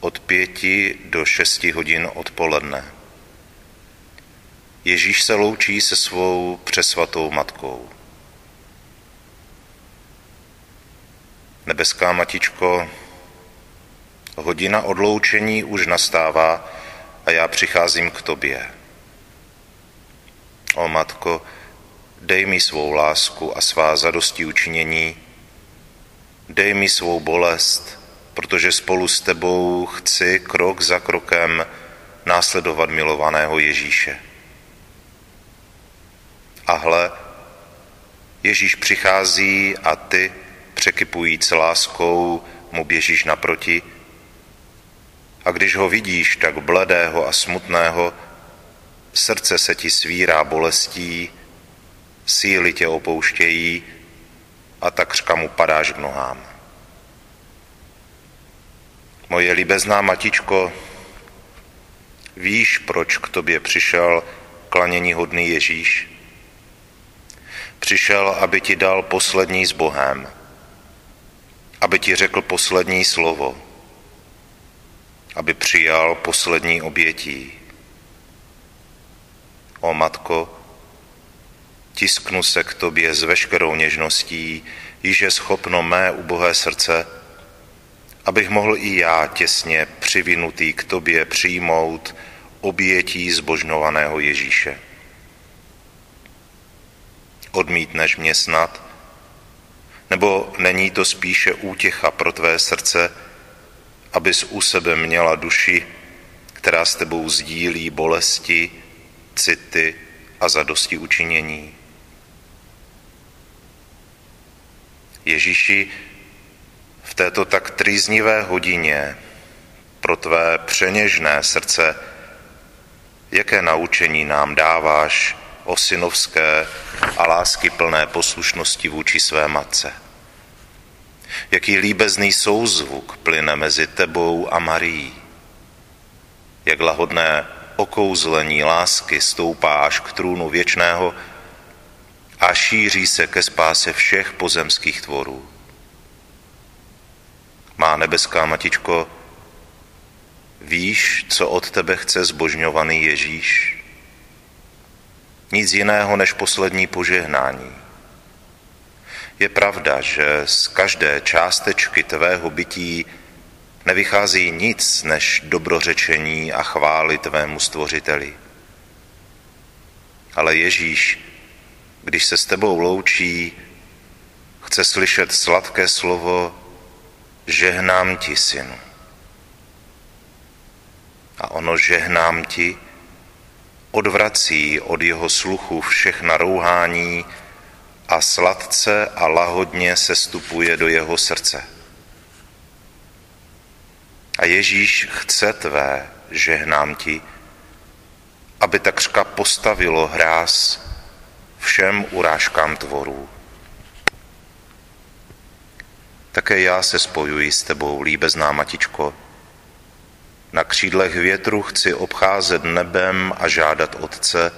od pěti do šesti hodin odpoledne. Ježíš se loučí se svou přesvatou matkou. Nebeská matičko, hodina odloučení už nastává a já přicházím k tobě. O matko, dej mi svou lásku a svá zadosti učinění, dej mi svou bolest, protože spolu s tebou chci krok za krokem následovat milovaného Ježíše. A hle, Ježíš přichází a ty, překypujíc láskou, mu běžíš naproti. A když ho vidíš tak bledého a smutného, srdce se ti svírá bolestí, síly tě opouštějí a takřka mu padáš k nohám. Moje libezná matičko, víš, proč k tobě přišel klanění hodný Ježíš? Přišel, aby ti dal poslední s Bohem, aby ti řekl poslední slovo, aby přijal poslední obětí. O matko, tisknu se k tobě s veškerou něžností, již je schopno mé ubohé srdce abych mohl i já těsně přivinutý k tobě přijmout obětí zbožňovaného Ježíše. Odmítneš mě snad? Nebo není to spíše útěcha pro tvé srdce, abys u sebe měla duši, která s tebou sdílí bolesti, city a zadosti učinění? Ježíši, této tak trýznivé hodině pro tvé přeněžné srdce, jaké naučení nám dáváš o synovské a lásky plné poslušnosti vůči své matce. Jaký líbezný souzvuk plyne mezi tebou a Marií. Jak lahodné okouzlení lásky stoupá až k trůnu věčného a šíří se ke spáse všech pozemských tvorů. Má nebeská matičko, víš, co od tebe chce zbožňovaný Ježíš? Nic jiného než poslední požehnání. Je pravda, že z každé částečky tvého bytí nevychází nic než dobrořečení a chvály tvému stvořiteli. Ale Ježíš, když se s tebou loučí, chce slyšet sladké slovo žehnám ti, synu. A ono žehnám ti odvrací od jeho sluchu všechna rouhání a sladce a lahodně se stupuje do jeho srdce. A Ježíš chce tvé, žehnám ti, aby takřka postavilo hráz všem urážkám tvorů. Také já se spojuji s tebou, líbezná matičko. Na křídlech větru chci obcházet nebem a žádat Otce,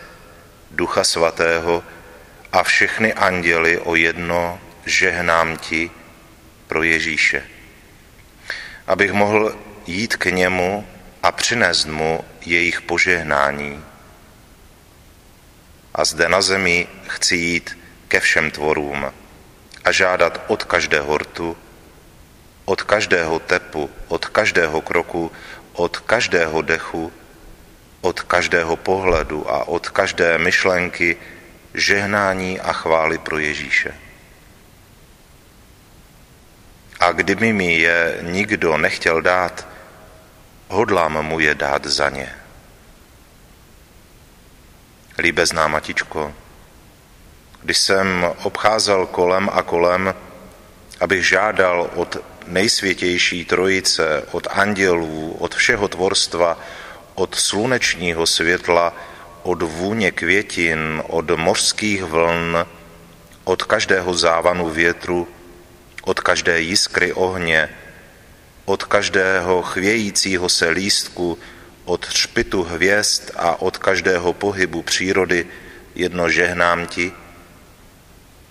Ducha Svatého a všechny anděly o jedno žehnám ti pro Ježíše. Abych mohl jít k němu a přinést mu jejich požehnání. A zde na zemi chci jít ke všem tvorům a žádat od každého rtu, od každého tepu, od každého kroku, od každého dechu, od každého pohledu a od každé myšlenky žehnání a chvály pro Ježíše. A kdyby mi je nikdo nechtěl dát, hodlám mu je dát za ně. Líbezná matičko, když jsem obcházel kolem a kolem, abych žádal od nejsvětější trojice, od andělů, od všeho tvorstva, od slunečního světla, od vůně květin, od mořských vln, od každého závanu větru, od každé jiskry ohně, od každého chvějícího se lístku, od třpitu hvězd a od každého pohybu přírody jedno žehnám ti,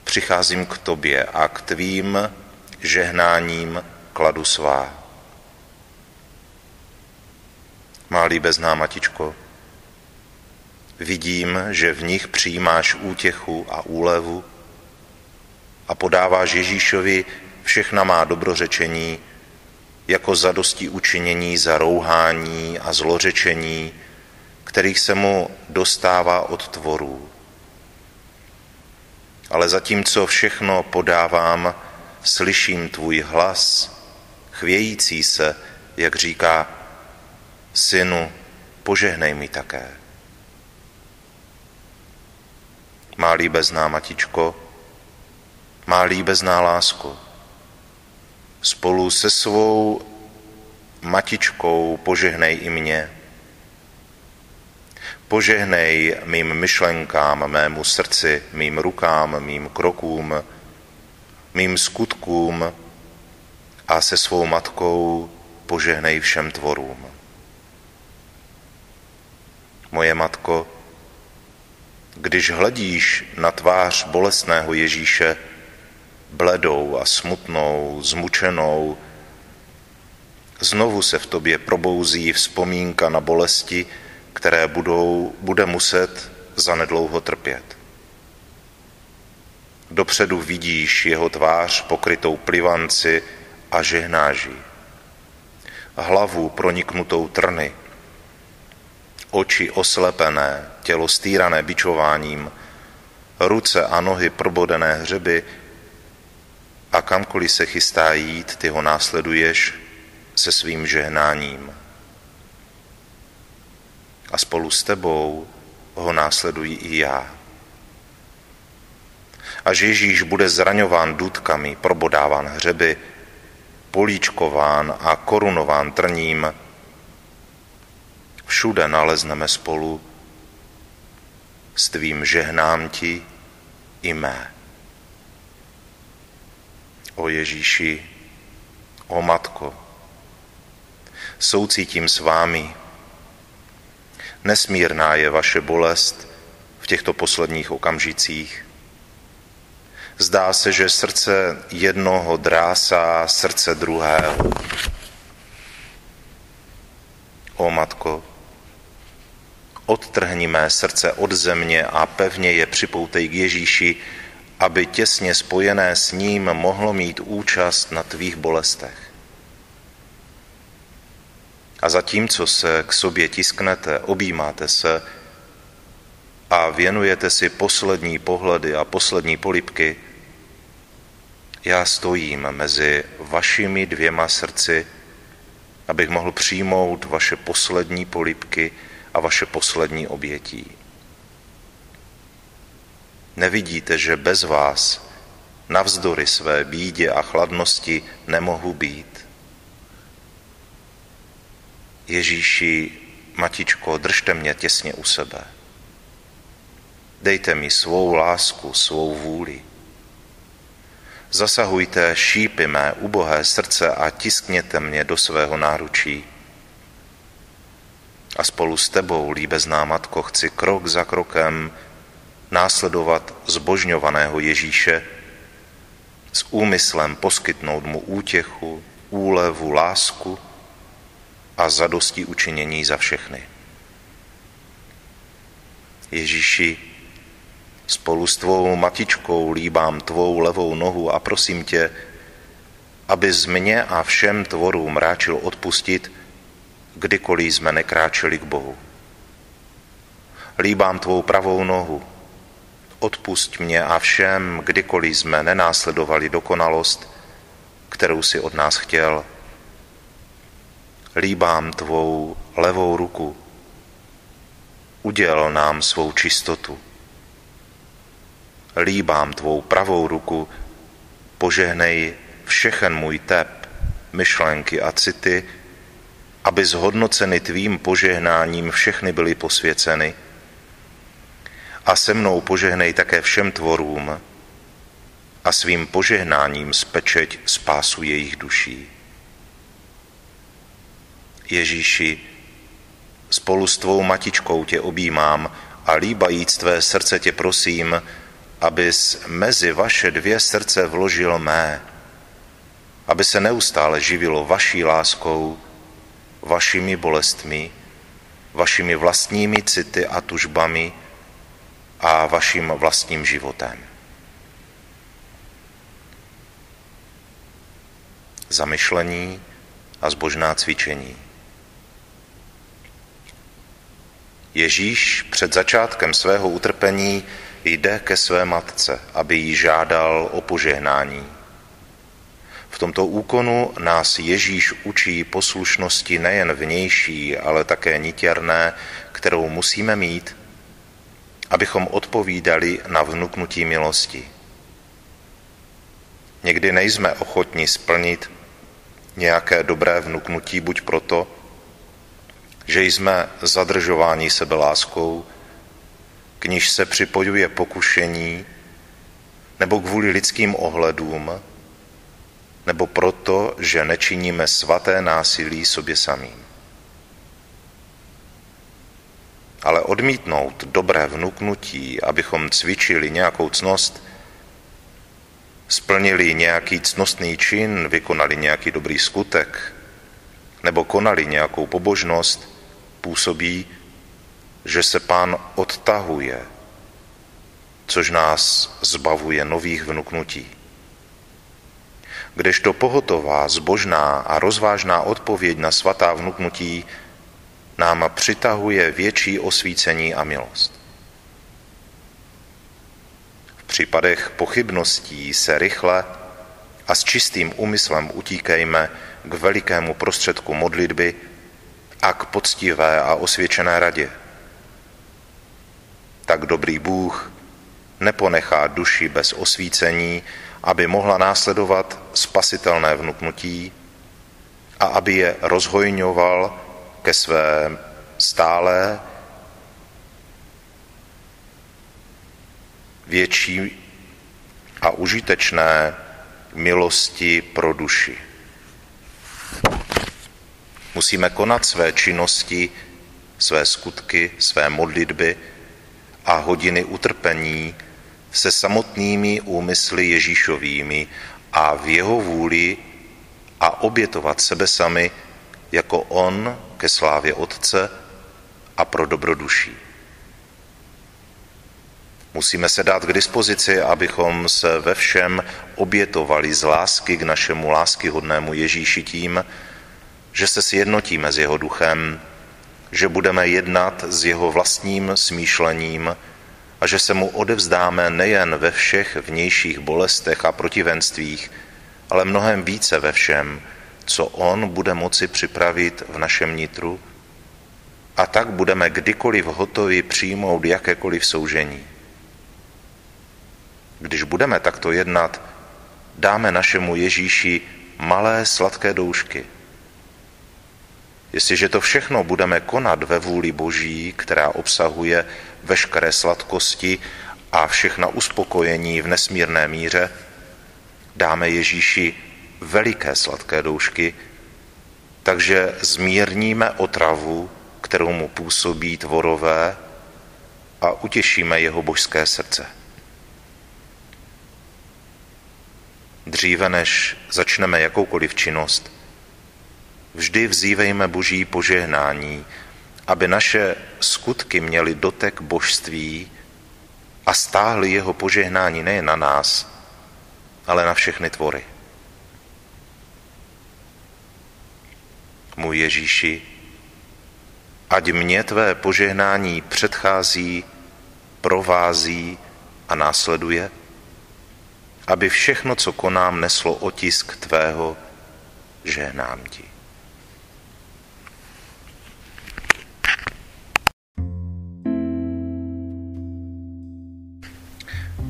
přicházím k tobě a k tvým žehnáním kladu svá. Má líbezná matičko, vidím, že v nich přijímáš útěchu a úlevu a podáváš Ježíšovi všechna má dobrořečení, jako zadosti učinění za rouhání a zlořečení, kterých se mu dostává od tvorů. Ale zatímco všechno podávám, slyším tvůj hlas, chvějící se, jak říká, synu, požehnej mi také. Má líbezná matičko, má líbezná lásko, spolu se svou matičkou požehnej i mě. Požehnej mým myšlenkám, mému srdci, mým rukám, mým krokům, mým skutkům a se svou matkou požehnej všem tvorům. Moje matko, když hledíš na tvář bolestného Ježíše, bledou a smutnou, zmučenou, znovu se v tobě probouzí vzpomínka na bolesti, které budou, bude muset zanedlouho trpět. Dopředu vidíš jeho tvář pokrytou plivanci a žehnáží. Hlavu proniknutou trny, oči oslepené, tělo stýrané bičováním, ruce a nohy probodené hřeby a kamkoliv se chystá jít, ty ho následuješ se svým žehnáním. A spolu s tebou ho následují i já. Až Ježíš bude zraňován důtkami, probodáván hřeby, políčkován a korunován trním, všude nalezneme spolu s tvým žehnám ti i mé. O Ježíši, o Matko, soucítím s vámi. Nesmírná je vaše bolest v těchto posledních okamžicích. Zdá se, že srdce jednoho drásá srdce druhého. O matko, odtrhni mé srdce od země a pevně je připoutej k Ježíši, aby těsně spojené s ním mohlo mít účast na tvých bolestech. A zatímco se k sobě tisknete, objímáte se a věnujete si poslední pohledy a poslední polipky, já stojím mezi vašimi dvěma srdci, abych mohl přijmout vaše poslední polipky a vaše poslední obětí. Nevidíte, že bez vás, navzdory své bídě a chladnosti, nemohu být? Ježíši, matičko, držte mě těsně u sebe. Dejte mi svou lásku, svou vůli. Zasahujte šípy mé ubohé srdce a tiskněte mě do svého náručí. A spolu s tebou, líbezná matko, chci krok za krokem následovat zbožňovaného Ježíše s úmyslem poskytnout mu útěchu, úlevu, lásku a zadosti učinění za všechny. Ježíši, spolu s tvou matičkou líbám tvou levou nohu a prosím tě, aby z mě a všem tvorům ráčil odpustit, kdykoliv jsme nekráčeli k Bohu. Líbám tvou pravou nohu, odpust mě a všem, kdykoliv jsme nenásledovali dokonalost, kterou si od nás chtěl, líbám tvou levou ruku, uděl nám svou čistotu. Líbám tvou pravou ruku, požehnej všechen můj tep, myšlenky a city, aby zhodnoceny tvým požehnáním všechny byly posvěceny. A se mnou požehnej také všem tvorům a svým požehnáním spečeť spásu jejich duší. Ježíši, spolu s tvou matičkou tě objímám a líbajíc tvé srdce tě prosím, abys mezi vaše dvě srdce vložil mé, aby se neustále živilo vaší láskou, vašimi bolestmi, vašimi vlastními city a tužbami a vaším vlastním životem. Zamyšlení a zbožná cvičení. Ježíš před začátkem svého utrpení jde ke své matce, aby jí žádal o požehnání. V tomto úkonu nás Ježíš učí poslušnosti nejen vnější, ale také nitěrné, kterou musíme mít, abychom odpovídali na vnuknutí milosti. Někdy nejsme ochotni splnit nějaké dobré vnuknutí buď proto, že jsme zadržováni sebeláskou, k níž se připojuje pokušení, nebo kvůli lidským ohledům, nebo proto, že nečiníme svaté násilí sobě samým. Ale odmítnout dobré vnuknutí, abychom cvičili nějakou cnost, splnili nějaký cnostný čin, vykonali nějaký dobrý skutek, nebo konali nějakou pobožnost, působí, že se pán odtahuje, což nás zbavuje nových vnuknutí. Kdežto pohotová, zbožná a rozvážná odpověď na svatá vnuknutí nám přitahuje větší osvícení a milost. V případech pochybností se rychle a s čistým úmyslem utíkejme k velikému prostředku modlitby, a k poctivé a osvědčené radě. Tak dobrý Bůh neponechá duši bez osvícení, aby mohla následovat spasitelné vnuknutí a aby je rozhojňoval ke své stále větší a užitečné milosti pro duši. Musíme konat své činnosti, své skutky, své modlitby a hodiny utrpení se samotnými úmysly Ježíšovými a v jeho vůli a obětovat sebe sami jako on ke slávě Otce a pro dobroduší. Musíme se dát k dispozici, abychom se ve všem obětovali z lásky k našemu láskyhodnému Ježíši tím, že se sjednotíme s jeho duchem, že budeme jednat s jeho vlastním smýšlením a že se mu odevzdáme nejen ve všech vnějších bolestech a protivenstvích, ale mnohem více ve všem, co on bude moci připravit v našem nitru, a tak budeme kdykoliv hotovi přijmout jakékoliv soužení. Když budeme takto jednat, dáme našemu Ježíši malé sladké doušky. Jestliže to všechno budeme konat ve vůli Boží, která obsahuje veškeré sladkosti a všechna uspokojení v nesmírné míře, dáme Ježíši veliké sladké doušky, takže zmírníme otravu, kterou mu působí tvorové a utěšíme jeho božské srdce. Dříve než začneme jakoukoliv činnost, vždy vzívejme boží požehnání, aby naše skutky měly dotek božství a stáhly jeho požehnání nejen na nás, ale na všechny tvory. Můj Ježíši, ať mě tvé požehnání předchází, provází a následuje, aby všechno, co konám, neslo otisk tvého, žehnám ti.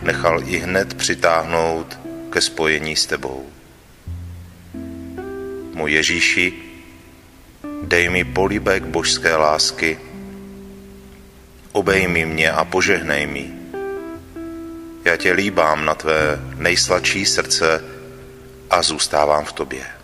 nechal i hned přitáhnout ke spojení s tebou. Můj Ježíši, dej mi políbek božské lásky, obejmi mě a požehnej mi. Já tě líbám na tvé nejsladší srdce a zůstávám v tobě.